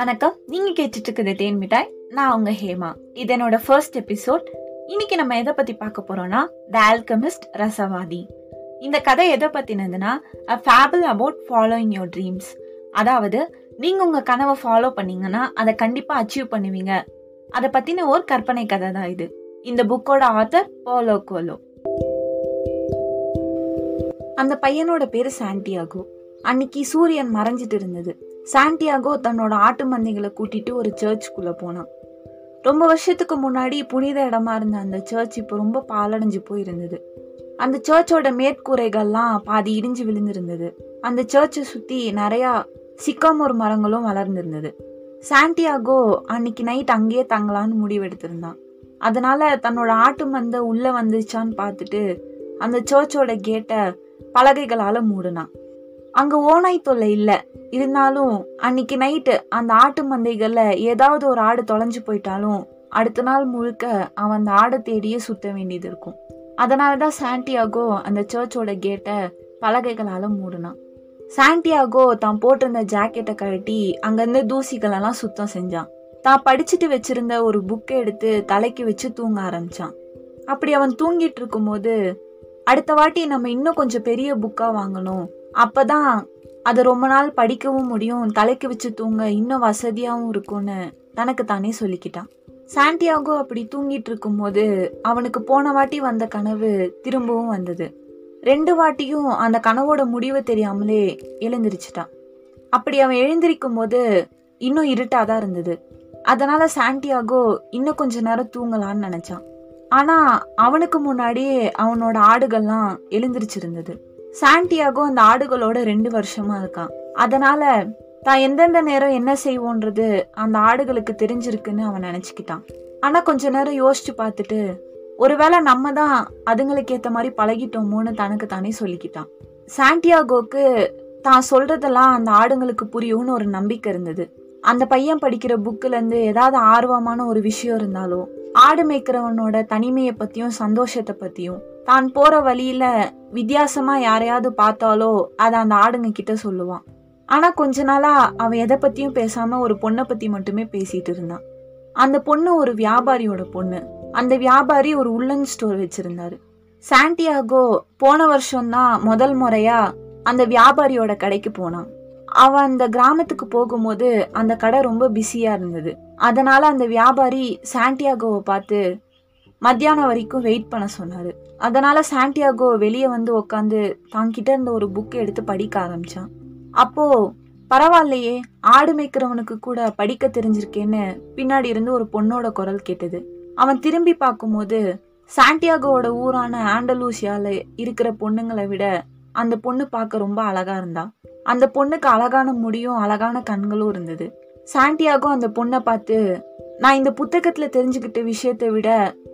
வணக்கம். நீங்கள் கேட்டுட்டு இருக்குது தேன் மிட்டாய். நான் உங்கள் ஹேமா. இது என்னோட ஃபர்ஸ்ட் எபிசோட் இன்னைக்கு நம்ம எதை பற்றி பார்க்க போகிறோம்னா த ஆல்கமிஸ்ட் ரசவாதி. இந்த கதை எதை பற்றினதுன்னா a fable about following your dreams அதாவது நீங்கள் உங்கள் கனவை ஃபாலோ பண்ணீங்கன்னா அதை கண்டிப்பாக அச்சீவ் பண்ணுவீங்க. அதை பற்றின ஒரு கற்பனை கதை தான் இது. இந்த புக்கோட ஆத்தர் போலோ கோலோ அந்த பையனோட பேர் சாண்டியாகோ அன்னைக்கு சூரியன் மறைஞ்சிட்டு இருந்தது. சாண்டியாகோ தன்னோட ஆட்டு மந்தைகளை கூட்டிட்டு ஒரு சர்ச்சுக்குள்ள போனான். ரொம்ப வருஷத்துக்கு முன்னாடி புனித இடமா இருந்த அந்த சர்ச் இப்போ ரொம்ப பாலடைஞ்சு போயிருந்தது. அந்த சர்ச்சோட மேற்கூரைகள்லாம் பாதி இடிஞ்சு விழுந்திருந்தது. அந்த சர்ச்சை சுத்தி நிறையா சிக்காமோர் மரங்களும் வளர்ந்திருந்தது. சாண்டியாகோ அன்னைக்கு நைட் அங்கேயே தங்கலான்னு முடிவெடுத்திருந்தான். அதனால தன்னோட ஆட்டு மந்தை உள்ள வந்துச்சான்னு பார்த்துட்டு அந்த சர்ச்சோட கேட்டை பலகைகளால மூடினான். அங்க ஓனாய் தொல்லை இல்ல. இருந்தாலும் அன்னைக்கு நைட்டு அந்த ஆட்டு மந்தைகள்ல ஏதாவது ஒரு ஆடு தொலைஞ்சு போயிட்டாலும் அடுத்த நாள் முழுக்க அவன் அந்த ஆடை தேடியே சுத்த வேண்டியது இருக்கும். அதனாலதான் சாண்டியாகோ அந்த சர்ச்சோட கேட்டை பலகைகளால மூடினான். சாண்டியாகோ தான் போட்டிருந்த ஜாக்கெட்டை கழட்டி அங்கேருந்து தூசிகளெல்லாம் சுத்தம் செஞ்சான். தான் படிச்சுட்டு வச்சிருந்த ஒரு புக்கை எடுத்து தலைக்கு வச்சு தூங்க ஆரம்பிச்சான். அப்படி அவன் தூங்கிட்டு இருக்கும்போது அடுத்த வாட்டி நம்ம இன்னும் கொஞ்சம் பெரிய புக்காக வாங்கணும் அப்பதான் அதை ரொம்ப நாள் படிக்கவும் முடியும் தலைக்கு வச்சு தூங்க இன்னும் வசதியாகவும் இருக்கும்னு தனக்கு தானே சொல்லிக்கிட்டான். சாண்டியாகோ அப்படி தூங்கிட்டு இருக்கும்போது அவனுக்கு போன வாட்டி வந்த கனவு திரும்பவும் வந்தது. ரெண்டு வாட்டியும் அந்த கனவோட முடிவு தெரியாமலே எழுந்திருச்சிட்டான். அப்படி அவன் எழுந்திருக்கும் போது இன்னும் இருட்டாதான் இருந்தது. அதனால சாண்டியாகோ இன்னும் கொஞ்ச நேரம் தூங்கலான்னு நினைச்சான். ஆனா அவனுக்கு முன்னாடியே அவனோட ஆடுகள்லாம் எழுந்திருச்சிருந்தது. சாண்டியாகோ அந்த ஆடுகளோட ரெண்டு வருஷமா இருக்கான் அதனால தான் எந்தெந்த நேரம் என்ன செய்வோன்றது அந்த ஆடுகளுக்கு தெரிஞ்சிருக்குன்னு அவன் நினைச்சுக்கிட்டான். ஆனா கொஞ்ச நேரம் யோசிச்சு பார்த்துட்டு ஒருவேளை நம்ம தான் அதுங்களுக்கு ஏற்ற மாதிரி பழகிட்டோமோன்னு தனக்கு தானே சொல்லிக்கிட்டான். சாண்டியாகோக்கு தான் சொல்றதெல்லாம் அந்த ஆடுங்களுக்கு புரியும்னு ஒரு நம்பிக்கை இருந்தது. அந்த பையன் படிக்கிற புக்ல இருந்து ஏதாவது ஆர்வமான ஒரு விஷயம் இருந்தாலோ ஆடு மேய்க்கிறவனோட தனிமையை பற்றியும் சந்தோஷத்தை பற்றியும் தான் போற வழியில வித்தியாசமா யாரையாவது பார்த்தாலோ அதை அந்த ஆடுங்க கிட்ட சொல்லுவான். ஆனா கொஞ்ச நாளா அவன் எதை பத்தியும் பேசாம ஒரு பொண்ணை பத்தி மட்டுமே பேசிட்டு இருந்தான். அந்த பொண்ணு ஒரு வியாபாரியோட பொண்ணு. அந்த வியாபாரி ஒரு உள்ளன் ஸ்டோர் வச்சிருந்தாரு. சாண்டியாகோ போன வருஷம்தான் முதல் முறையா அந்த வியாபாரியோட கடைக்கு போனான். அவன் அந்த கிராமத்துக்கு போகும்போது அந்த கடை ரொம்ப பிஸியா இருந்தது. அதனால அந்த வியாபாரி சாண்டியாகோவை பார்த்து மத்தியானம் வரைக்கும் வெயிட் பண்ண சொன்னார். அதனால் சாண்டியாகோ வெளியே வந்து உட்காந்து தாங்கிட்ட இருந்த ஒரு புக் எடுத்து படிக்க ஆரம்பித்தான் அப்போ பரவாயில்லையே ஆடு மேய்க்கிறவனுக்கு கூட படிக்க தெரிஞ்சிருக்கேன்னு பின்னாடி இருந்து ஒரு பொண்ணோட குரல் கேட்டது. அவன் திரும்பி பார்க்கும்போது சாண்டியாகோவோட ஊரான ஆண்டலூசியாவில் இருக்கிற பொண்ணுங்களை விட அந்த பொண்ணு பார்க்க ரொம்ப அழகா இருந்தா. அந்த பொண்ணுக்கு அழகான முடியும் அழகான கண்களும் இருந்தது. சாண்டியாகோ அந்த பொண்ணை பார்த்து நான் இந்த புத்தகத்தில் தெரிஞ்சுக்கிட்ட விஷயத்தை விட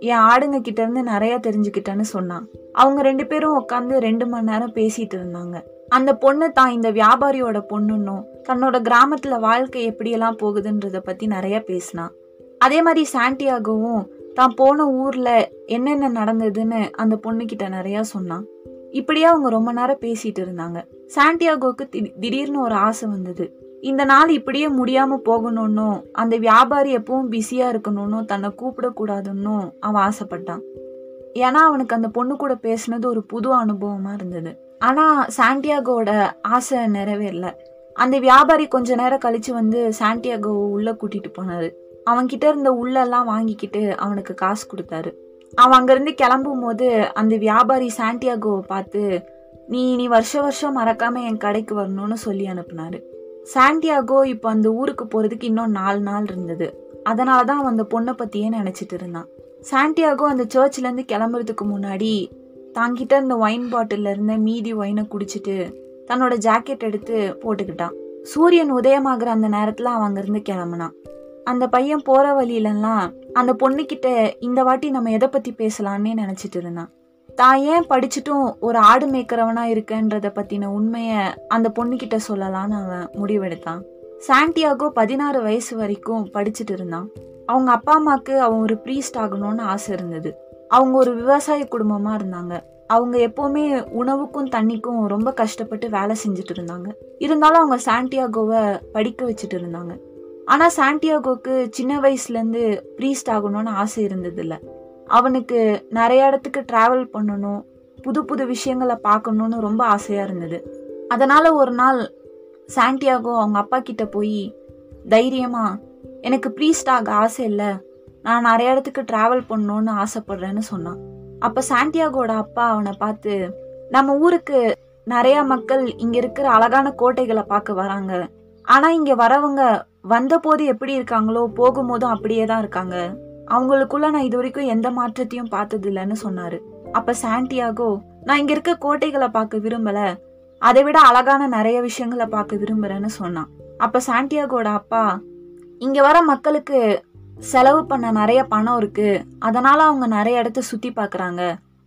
என் ஆடுங்க கிட்ட இருந்து நிறைய தெரிஞ்சுக்கிட்டேன்னு சொன்னான். அவங்க ரெண்டு பேரும் உட்காந்து ரெண்டு மணி நேரம் பேசிட்டு இருந்தாங்க. அந்த பொண்ணு தான் இந்த வியாபாரியோட பொண்ணுன்னும் தன்னோட கிராமத்துல வாழ்க்கை எப்படியெல்லாம் போகுதுன்றத பத்தி நிறைய பேசினான் அதே மாதிரி சாண்டியாகவும் தான் போன ஊர்ல என்னென்ன நடந்ததுன்னு அந்த பொண்ணுக்கிட்ட நிறைய சொன்னான். இப்படியே அவங்க ரொம்ப நேரம் பேசிட்டு இருந்தாங்க. சாண்டியாகோக்கு திடீர்னு ஒரு ஆசை வந்தது. இந்த நாள் இப்படியே முடியாம போகணும்னு அந்த வியாபாரி எப்பவும் பிஸியா இருக்கணும்னு தன்னை கூப்பிடக்கூடாதுன்னு அவன் ஆசைப்பட்டான். ஏன்னா அவனுக்கு அந்த பொண்ணு கூட பேசினது ஒரு புது அனுபவமா இருந்தது. ஆனா சாண்டியாகோட ஆசை நிறைவேறல அந்த வியாபாரி கொஞ்ச நேரம் கழிச்சு வந்து சாண்டியாகோவை உள்ள கூட்டிட்டு போனாரு. அவன்கிட்ட இருந்த உள்ளெல்லாம் வாங்கிக்கிட்டு அவனுக்கு காசு கொடுத்தாரு. அவன் அங்கிருந்து கிளம்பும் போது அந்த வியாபாரி சாண்டியாகோவை பார்த்து நீ நீ வருஷ வருஷம் மறக்காம என் கடைக்கு வரணும்னு சொல்லி அனுப்புனாரு. சாண்டியாகோ இப்போ அந்த ஊருக்கு போகிறதுக்கு இன்னும் நாலு நாள் இருந்தது. அதனால தான் அவன் அந்த பொண்ணை பற்றியே நினச்சிட்டு இருந்தான். சாண்டியாகோ அந்த சர்ச்சிலேருந்து கிளம்புறதுக்கு முன்னாடி தாங்கிட்ட இருந்த ஒயின் பாட்டில்ல இருந்த மீதி ஒயினை குடிச்சிட்டு தன்னோட ஜாக்கெட் எடுத்து போட்டுக்கிட்டான். சூரியன் உதயமாகிற அந்த நேரத்தில் அவன் அங்கேருந்து கிளம்புனான். அந்த பையன் போகிற வழியிலலாம் அந்த பொண்ணுக்கிட்ட இந்த வாட்டி நம்ம எதை பற்றி பேசலான்னே நினச்சிட்டு இருந்தான். தான் ஏன் படிச்சுட்டும் ஒரு ஆடு மேய்க்கிறவனா இருக்கன்றத பத்தின உண்மையை அந்த பொண்ணுகிட்ட சொல்லலான்னு அவன் முடிவெடுத்தான். சாண்டியாகோ பதினாறு வயசு வரைக்கும் படிச்சுட்டு இருந்தான். அவங்க அப்பா அம்மாக்கு அவன் ஒரு ப்ரீஸ்ட் ஆகணும்னு ஆசை இருந்தது. அவங்க ஒரு விவசாய குடும்பமா இருந்தாங்க. அவங்க எப்போவுமே உணவுக்கும் தண்ணிக்கும் ரொம்ப கஷ்டப்பட்டு வேலை செஞ்சுட்டு இருந்தாங்க. இருந்தாலும் அவங்க சாண்டியாகோவை படிக்க வச்சுட்டு இருந்தாங்க. ஆனால் சாண்டியாகோக்கு சின்ன வயசுலேருந்து ப்ரீஸ்ட் ஆகணும்னு ஆசை இருந்ததில்ல. அவனுக்கு நிறைய இடத்துக்கு டிராவல் பண்ணணும் புது புது விஷயங்களை பார்க்கணுன்னு ரொம்ப ஆசையாக இருந்தது. அதனால் ஒரு நாள் சாண்டியாகோ அவங்க அப்பா கிட்ட போய் தைரியமாக எனக்கு ப்ரீஸ்ட் ஆக ஆசை இல்லை. நான் நிறைய இடத்துக்கு டிராவல் பண்ணணும்னு ஆசைப்படுறேன்னு சொன்னான். அப்போ சாண்டியாகோட அப்பா அவனை பார்த்து நம்ம ஊருக்கு நிறைய மக்கள் இங்கே இருக்கிற அழகான கோட்டைகளை பார்க்க வராங்க. ஆனால் இங்கே வரவங்க வந்த போது எப்படி இருக்காங்களோ போகும்போதும் அப்படியே தான் இருக்காங்க. அவங்களுக்குள்ள நான் இது வரைக்கும் எந்த மாற்றத்தையும் பார்த்தது இல்லைன்னு சொன்னாரு. அப்ப சாண்டியாகோ நான் இங்க இருக்க கோட்டைகளை பார்க்க விரும்பல. அதை விட அழகான நிறைய விஷயங்களை பார்க்க விரும்புறேன்னு சொன்னான். அப்ப சாண்டியாகோட அப்பா இங்க வர மக்களுக்கு செலவு பண்ண நிறைய பணம் இருக்கு. அதனால அவங்க நிறைய இடத்த சுத்தி பாக்குறாங்க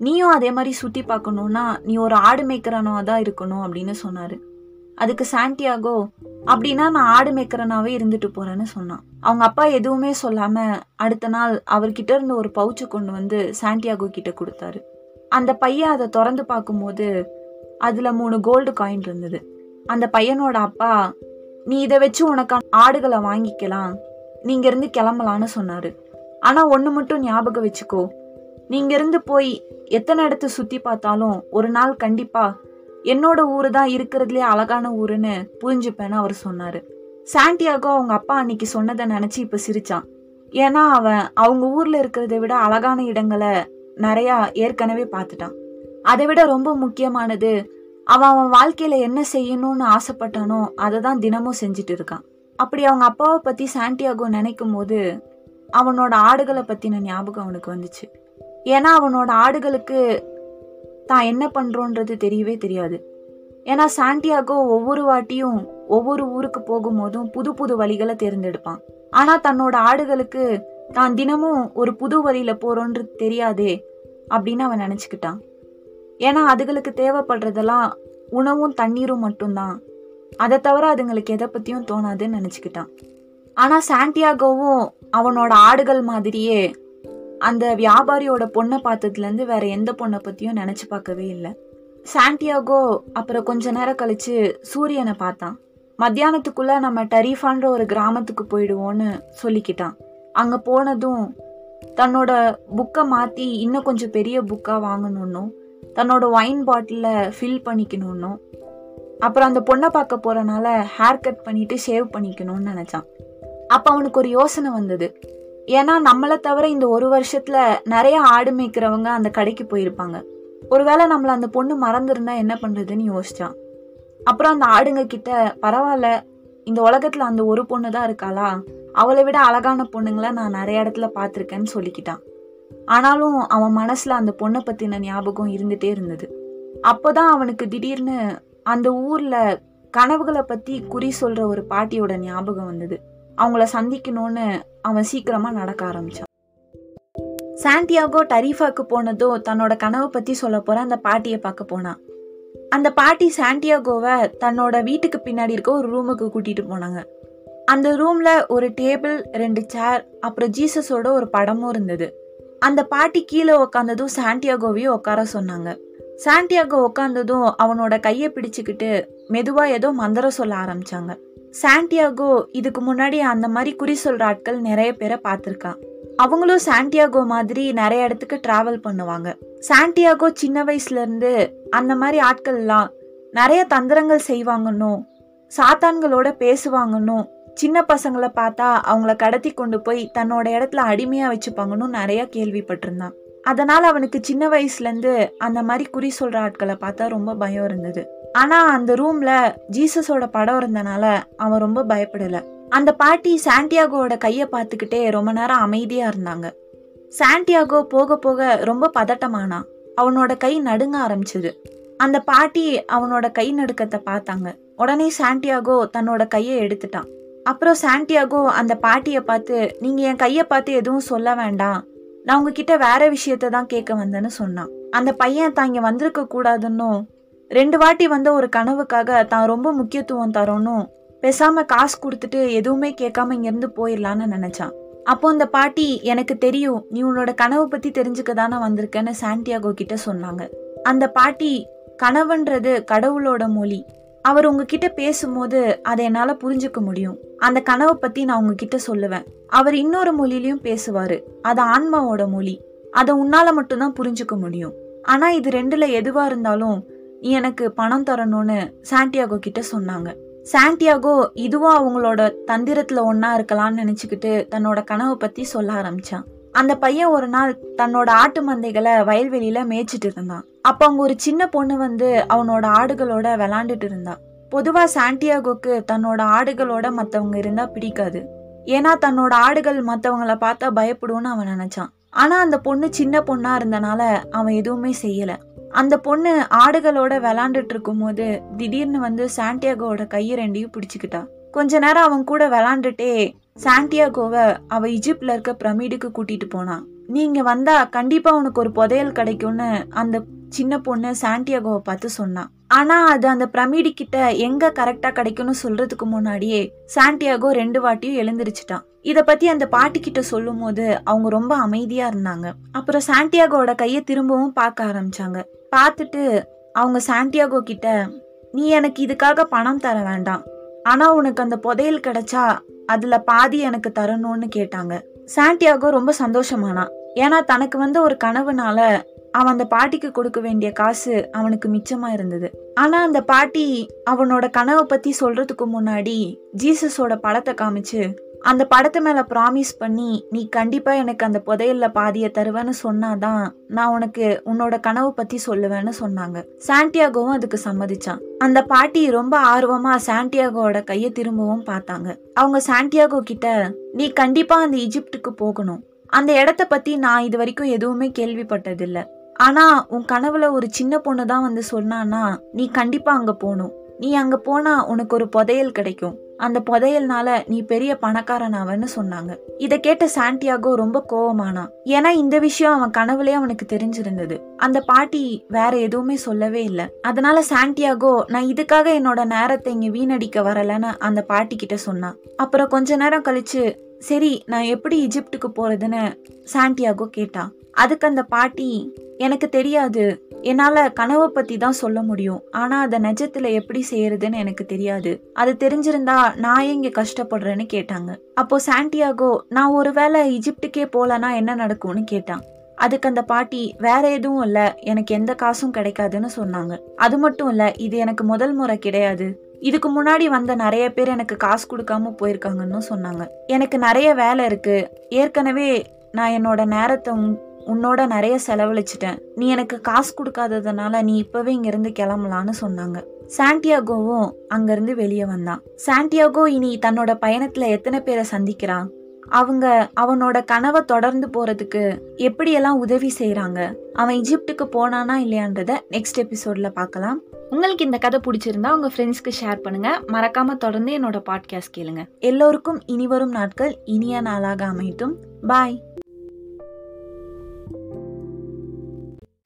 நீயும் அதே மாதிரி சுத்தி பார்க்கணும்னா நீ ஒரு ஆடு மேய்க்கிறனவா தான் இருக்கணும் அப்படின்னு சொன்னாரு. அதுக்கு சாண்டியாகோ அப்படின்னா நான் ஆடு மேய்க்கிறனாவே இருந்துட்டு போறேன்னு சொன்னான். அவங்க அப்பா எதுவுமே சொல்லாம அடுத்த நாள் அவர்கிட்ட இருந்து ஒரு பவுச்சு கொண்டு வந்து சாண்டியாகோ கிட்ட கொடுத்தாரு. அந்த பையன் அதை திறந்து பார்க்கும்போது அதுல மூணு கோல்டு காயின் இருந்தது. அந்த பையனோட அப்பா நீ இதை வச்சு உனக்கான ஆடுகளை வாங்கிக்கலாம். நீங்க இருந்து கிளம்பலான்னு சொன்னாரு. ஆனா ஒண்ணு மட்டும் ஞாபகம் வச்சுக்கோ. நீங்க இருந்து போய் எத்தனை இடத்த சுத்தி பார்த்தாலும் ஒரு நாள் கண்டிப்பா என்னோட ஊரு தான் இருக்கிறதுலே அழகான ஊருன்னு புரிஞ்சுப்பேன்னு அவர் சொன்னாரு. சாண்டியாகோ அவங்க அப்பா அன்னைக்கு சொன்னதை நினைச்சு இப்ப சிரிச்சான். ஏன்னா அவன் அவங்க ஊர்ல இருக்கிறத விட அழகான இடங்களை நிறைய ஏற்கனவே பார்த்துட்டான். அதை விட ரொம்ப முக்கியமானது அவன் அவன் வாழ்க்கையில என்ன செய்யணும்னு ஆசைப்பட்டானோ அதை தான் தினமும் செஞ்சுட்டு இருக்கான். அப்படி அவங்க அப்பாவை பத்தி சாண்டியாகோ நினைக்கும் போது அவனோட ஆடுகளை பத்தின ஞாபகம் அவனுக்கு வந்துச்சு. ஏன்னா அவனோட ஆடுகளுக்கு தான் என்ன பண்ணுறோன்றது தெரியவே தெரியாது. ஏன்னா சாண்டியாகோ ஒவ்வொரு வாட்டியும் ஒவ்வொரு ஊருக்கு போகும்போதும் புது புது வழிகளை தேர்ந்தெடுப்பான். ஆனால் தன்னோட ஆடுகளுக்கு தான் தினமும் ஒரு புது வழியில் போகிறோன்றது தெரியாதே அப்படின்னு அவன் நினச்சிக்கிட்டான். ஏன்னா அதுகளுக்கு தேவைப்படுறதெல்லாம் உணவும் தண்ணீரும் மட்டும்தான். அதை தவிர அதுங்களுக்கு எதை பற்றியும் தோணாதுன்னு நினச்சிக்கிட்டான். ஆனால் சாண்டியாகோவும் அவனோட ஆடுகள் மாதிரியே அந்த வியாபாரியோட பொண்ணை பார்த்ததுலேருந்து வேற எந்த பொண்ணை பற்றியும் நினச்சி பார்க்கவே இல்லை. சாண்டியாகோ அப்புறம் கொஞ்ச நேரம் கழித்து சூரியனை பார்த்தான். மத்தியானத்துக்குள்ளே நம்ம டரீஃபான்ற ஒரு கிராமத்துக்கு போயிடுவோன்னு சொல்லிக்கிட்டான். அங்கே போனதும் தன்னோட புக்கை மாற்றி இன்னும் கொஞ்சம் பெரிய புக்காக வாங்கணுன்னும் தன்னோட ஒயின் பாட்டிலில் ஃபில் பண்ணிக்கணுன்னும் அப்புறம் அந்த பொண்ணை பார்க்க போகிறனால ஹேர் கட் பண்ணிட்டு ஷேவ் பண்ணிக்கணும்னு நினச்சான். அப்போ அவனுக்கு ஒரு யோசனை வந்தது. ஏன்னா நம்மளை தவிர இந்த ஒரு வருஷத்துல நிறைய ஆடு மேய்க்கிறவங்க அந்த கடைக்கு போயிருப்பாங்க. ஒருவேளை நம்மள அந்த பொண்ணு மறந்துருந்தா என்ன பண்றதுன்னு யோசிச்சான். அப்புறம் அந்த ஆடுங்க கிட்ட பரவாயில்ல இந்த உலகத்துல அந்த ஒரு பொண்ணு தான் இருக்காளா? அவளை விட அழகான பொண்ணுங்களை நான் நிறைய இடத்துல பார்த்துருக்கேன்னு சொல்லிக்கிட்டான். ஆனாலும் அவன் மனசுல அந்த பொண்ணை பத்தின ஞாபகம் இருந்துட்டே இருந்தது. அப்போதான் அவனுக்கு திடீர்னு அந்த ஊர்ல கனவுகளை பத்தி குறி சொல்ற ஒரு பாட்டியோட ஞாபகம் வந்தது. அவங்கள சந்திக்கணும்னு அவன் சீக்கிரமா நடக்க ஆரம்பிச்சான். சாண்டியாகோ டரீஃபாக்கு போனதோ தன்னோட கனவை பத்தி சொல்ல போற அந்த பாட்டியை பார்க்க போனான். அந்த பாட்டி சாண்டியாகோவை தன்னோட வீட்டுக்கு பின்னாடி இருக்க ஒரு ரூமுக்கு கூட்டிட்டு போனாங்க. அந்த ரூம்ல ஒரு டேபிள் ரெண்டு சேர் அப்புறம் ஜீசஸோட ஒரு படமும் இருந்தது. அந்த பாட்டி கீழே உக்காந்ததும் சாண்டியாகோவையும் உட்கார சொன்னாங்க. சாண்டியாகோ உட்காந்ததும் அவனோட கையை பிடிச்சுக்கிட்டு மெதுவா ஏதோ மந்திரம் சொல்ல ஆரம்பிச்சாங்க. சாண்டியாகோ இதுக்கு முன்னாடி அந்த மாதிரி குறி சொல்கிற ஆட்கள் நிறைய பேரை பார்த்துருக்கான் அவங்களும் சாண்டியாகோ மாதிரி நிறைய இடத்துக்கு ட்ராவல் பண்ணுவாங்க. சாண்டியாகோ சின்ன வயசுலேருந்து அந்த மாதிரி ஆட்கள்லாம் நிறைய தந்திரங்கள் செய்வாங்கன்னும் சாத்தான்களோட பேசுவாங்கன்னும் சின்ன பசங்களை பார்த்தா அவங்கள கடத்தி கொண்டு போய் தன்னோட இடத்துல அடிமையாக வச்சுப்பாங்கன்னு நிறையா கேள்விப்பட்டிருந்தான். அதனால் அவனுக்கு சின்ன வயசுலேருந்து அந்த மாதிரி குறி சொல்கிற ஆட்களை பார்த்தா ரொம்ப பயம் இருந்தது. ஆனால் அந்த ரூமில் ஜீசஸோட படம் இருந்தனால அவன் ரொம்ப பயப்படல. அந்த பாட்டி சாண்டியாகோவோட கையை பார்த்துக்கிட்டே ரொம்ப நேரம் அமைதியாக இருந்தாங்க. சாண்டியாகோ போக போக ரொம்ப பதட்டமானான் அவனோட கை நடுங்க ஆரம்பிச்சது. அந்த பாட்டி அவனோட கை நடுக்கத்தை பார்த்தாங்க. உடனே சாண்டியாகோ தன்னோட கையை எடுத்துட்டான். அப்புறம் சாண்டியாகோ அந்த பாட்டியை பார்த்து நீங்கள் என் கையை பார்த்து எதுவும் சொல்ல வேண்டாம். நான் உங்ககிட்ட வேற விஷயத்த தான் கேட்க வந்தேன்னு சொன்னான். அந்த பையன் தான் இங்க வந்திருக்க கூடாதுன்னும் ரெண்டு வாட்டி வந்த ஒரு கனவுக்காக தான் ரொம்ப முக்கியத்துவம் தரோன்னும் பேசாம காசு கொடுத்துட்டு எதுவுமே கேட்காம இங்கிருந்து போயிடலான்னு நினைச்சான். அப்போ அந்த பாட்டி எனக்கு தெரியும் நீ உன்னோட கனவு பத்தி தெரிஞ்சுக்க தானே வந்திருக்கேன்னு சாண்டியாகோ கிட்ட சொன்னாங்க. அந்த பாட்டி கனவுன்றது கடவுளோட மொழி. அவர் உங்ககிட்ட பேசும்போது அதை என்னால புரிஞ்சுக்க முடியும். அந்த கனவை பத்தி நான் உங்ககிட்ட சொல்லுவேன். அவர் இன்னொரு மொழிலையும் பேசுவாரு. அது ஆன்மாவோட மொழி. அதை உன்னால மட்டும்தான் புரிஞ்சுக்க முடியும். ஆனா இது ரெண்டுல எதுவா இருந்தாலும் நீ எனக்கு பணம் தரணும்னு சாண்டியாகோ கிட்ட சொன்னாங்க. சாண்டியாகோ இதுவும் அவங்களோட தந்திரத்துல ஒன்னா இருக்கலாம்னு நினைச்சுக்கிட்டு தன்னோட கனவை பத்தி சொல்ல ஆரம்பிச்சான். அந்த பையன் ஒரு நாள் தன்னோட ஆட்டு மந்தைகளை வயல்வெளியில மேய்ச்சிட்டு இருந்தான். அப்ப அவங்க ஒரு சின்ன பொண்ணு வந்து அவனோட ஆடுகளோட விளாண்டுட்டு இருந்தா. பொதுவா சாண்டியாகோக்கு தன்னோட ஆடுகளோட மத்தவங்க இருந்தா பிடிக்காது. ஏன்னா தன்னோட ஆடுகள் மத்தவங்கள பார்த்தா பயப்படும்னு அவன் நினைச்சான். ஆனா அந்த பொண்ணு சின்ன பொண்ணா இருந்தனால அவன் எதுவுமே செய்யல. அந்த பொண்ணு ஆடுகளோட விளாண்டுட்டு இருக்கும்போது திடீர்னு வந்து சாண்டியாகோட கையை ரெண்டையும் பிடிச்சிக்கிட்டா. கொஞ்ச நேரம் அவன் கூட விளாண்டுட்டே சாண்டியாகோவை அவள் இஜிப்டில் இருக்க பிரமிடுக்கு கூட்டிகிட்டு போனான் நீங்கள் வந்தால் கண்டிப்பாக உனக்கு ஒரு புதையல் கிடைக்கும்னு அந்த சின்ன பொண்ணு சாண்டியாகோவை பார்த்து சொன்னான் ஆனால் அது அந்த பிரமிடு கிட்ட எங்கே கரெக்டாக கிடைக்கும்னு சொல்கிறதுக்கு முன்னாடியே சாண்டியாகோ ரெண்டு வாட்டியும் எழுந்திருச்சிட்டான். இதை பற்றி அந்த பாட்டி கிட்ட சொல்லும் போது அவங்க ரொம்ப அமைதியாக இருந்தாங்க. அப்புறம் சாண்டியாகோட கையை திரும்பவும் பார்க்க ஆரம்பிச்சாங்க. பார்த்துட்டு அவங்க சாண்டியாகோ கிட்ட நீ எனக்கு இதுக்காக பணம் தர வேண்டாம். ஆனால் உனக்கு அந்த புதையல் கிடைச்சா அதுல பாதி எனக்கு தரணும்னு கேட்டாங்க. சாண்டியாகோ ரொம்ப சந்தோஷமானான் ஏன்னா தனக்கு வந்து ஒரு கனவுனால அவன் அந்த பாட்டிக்கு கொடுக்க வேண்டிய காசு அவனுக்கு மிச்சமா இருந்தது. ஆனா அந்த பாட்டி அவனோட கனவை பத்தி சொல்றதுக்கு முன்னாடி ஜீசஸோட படத்தை காமிச்சு அந்த படத்து மேலே ப்ராமிஸ் பண்ணி நீ கண்டிப்பாக எனக்கு அந்த புதையல்ல பாதியை தருவேன்னு சொன்னாதான் நான் உனக்கு உன்னோட கனவு பற்றி சொல்லுவேன்னு சொன்னாங்க. சாண்டியாகோவும் அதுக்கு சம்மதிச்சான். அந்த பாட்டி ரொம்ப ஆர்வமாக சாண்டியாகோவோட கையை திரும்பவும் பார்த்தாங்க. அவங்க சாண்டியாகோ கிட்ட நீ கண்டிப்பாக அந்த இஜிப்டுக்கு போகணும். அந்த இடத்த பற்றி நான் இது வரைக்கும் எதுவுமே கேள்விப்பட்டதில்ல. ஆனால் உன் கனவுல ஒரு சின்ன பொண்ணு தான் வந்து சொன்னான்னா நீ கண்டிப்பாக அங்கே போகணும். நீ அங்கே போனால் உனக்கு ஒரு புதையல் கிடைக்கும். அந்த புதையல்னால நீ பெரிய பணக்காரனாவன்னு சொன்னாங்க. இதை கேட்ட சாண்டியாகோ ரொம்ப கோவமானான் ஏன்னா இந்த விஷயம் அவன் கனவுலயே அவனுக்கு தெரிஞ்சிருந்தது. அந்த பாட்டி வேற எதுவுமே சொல்லவே இல்லை. அதனால சாண்டியாகோ நான் இதுக்காக என்னோட நேரத்தை இங்க வீணடிக்க வரலன்னு அந்த பாட்டி கிட்ட சொன்னான் அப்புறம் கொஞ்ச நேரம் கழிச்சு சரி நான் எப்படி இஜிப்டுக்கு போறதுன்னு சாண்டியாகோ கேட்டான் அதுக்கு அந்த பாட்டி எனக்கு தெரியாது. என்னால் கனவை பற்றி தான் சொல்ல முடியும். ஆனால் அதை நெஜத்தில் எப்படி செய்யறதுன்னு எனக்கு தெரியாது. அது தெரிஞ்சிருந்தா நான் இங்கே கஷ்டப்படுறேன்னு கேட்டாங்க. அப்போ சாண்டியாகோ நான் ஒருவேளை இஜிப்டுக்கே போலனா என்ன நடக்கும்னு கேட்டான். அதுக்கு அந்த பாட்டி வேற எதுவும் இல்ல. எனக்கு எந்த காசும் கிடைக்காதுன்னு சொன்னாங்க. அது மட்டும் இல்ல இது எனக்கு முதல் முறை கிடையாது. இதுக்கு முன்னாடி வந்த நிறைய பேர் எனக்கு காசு கொடுக்காம போயிருக்காங்கன்னு சொன்னாங்க. எனக்கு நிறைய வேலை இருக்கு. ஏற்கனவே நான் என்னோட நேரத்தை உன்னோட நிறைய செலவழிச்சிட்டேன். நீ எனக்கு காசு கொடுக்காததுனால நீ இப்பவே இங்கிருந்து கிளம்பலான்னு சொன்னாங்க. சாண்டியாகோவும் அங்கிருந்து வெளியே வந்தான். சாண்டியாகோ இனி தன்னோட பயணத்துல எத்தனை பேரை சந்திக்கிறான்? அவங்க அவனோட கனவை தொடர்ந்து போறதுக்கு எப்படியெல்லாம் உதவி செய்கிறாங்க அவன் இஜிப்டுக்கு போனானா இல்லையான்றத நெக்ஸ்ட் எபிசோட்ல பார்க்கலாம். உங்களுக்கு இந்த கதை பிடிச்சிருந்தா உங்க ஃப்ரெண்ட்ஸ்க்கு ஷேர் பண்ணுங்க. மறக்காம தொடர்ந்து என்னோட பாட்காஸ்ட் கேளுங்க. எல்லோருக்கும் இனி வரும் நாட்கள் இனிய நாளாக அமையட்டும். பாய்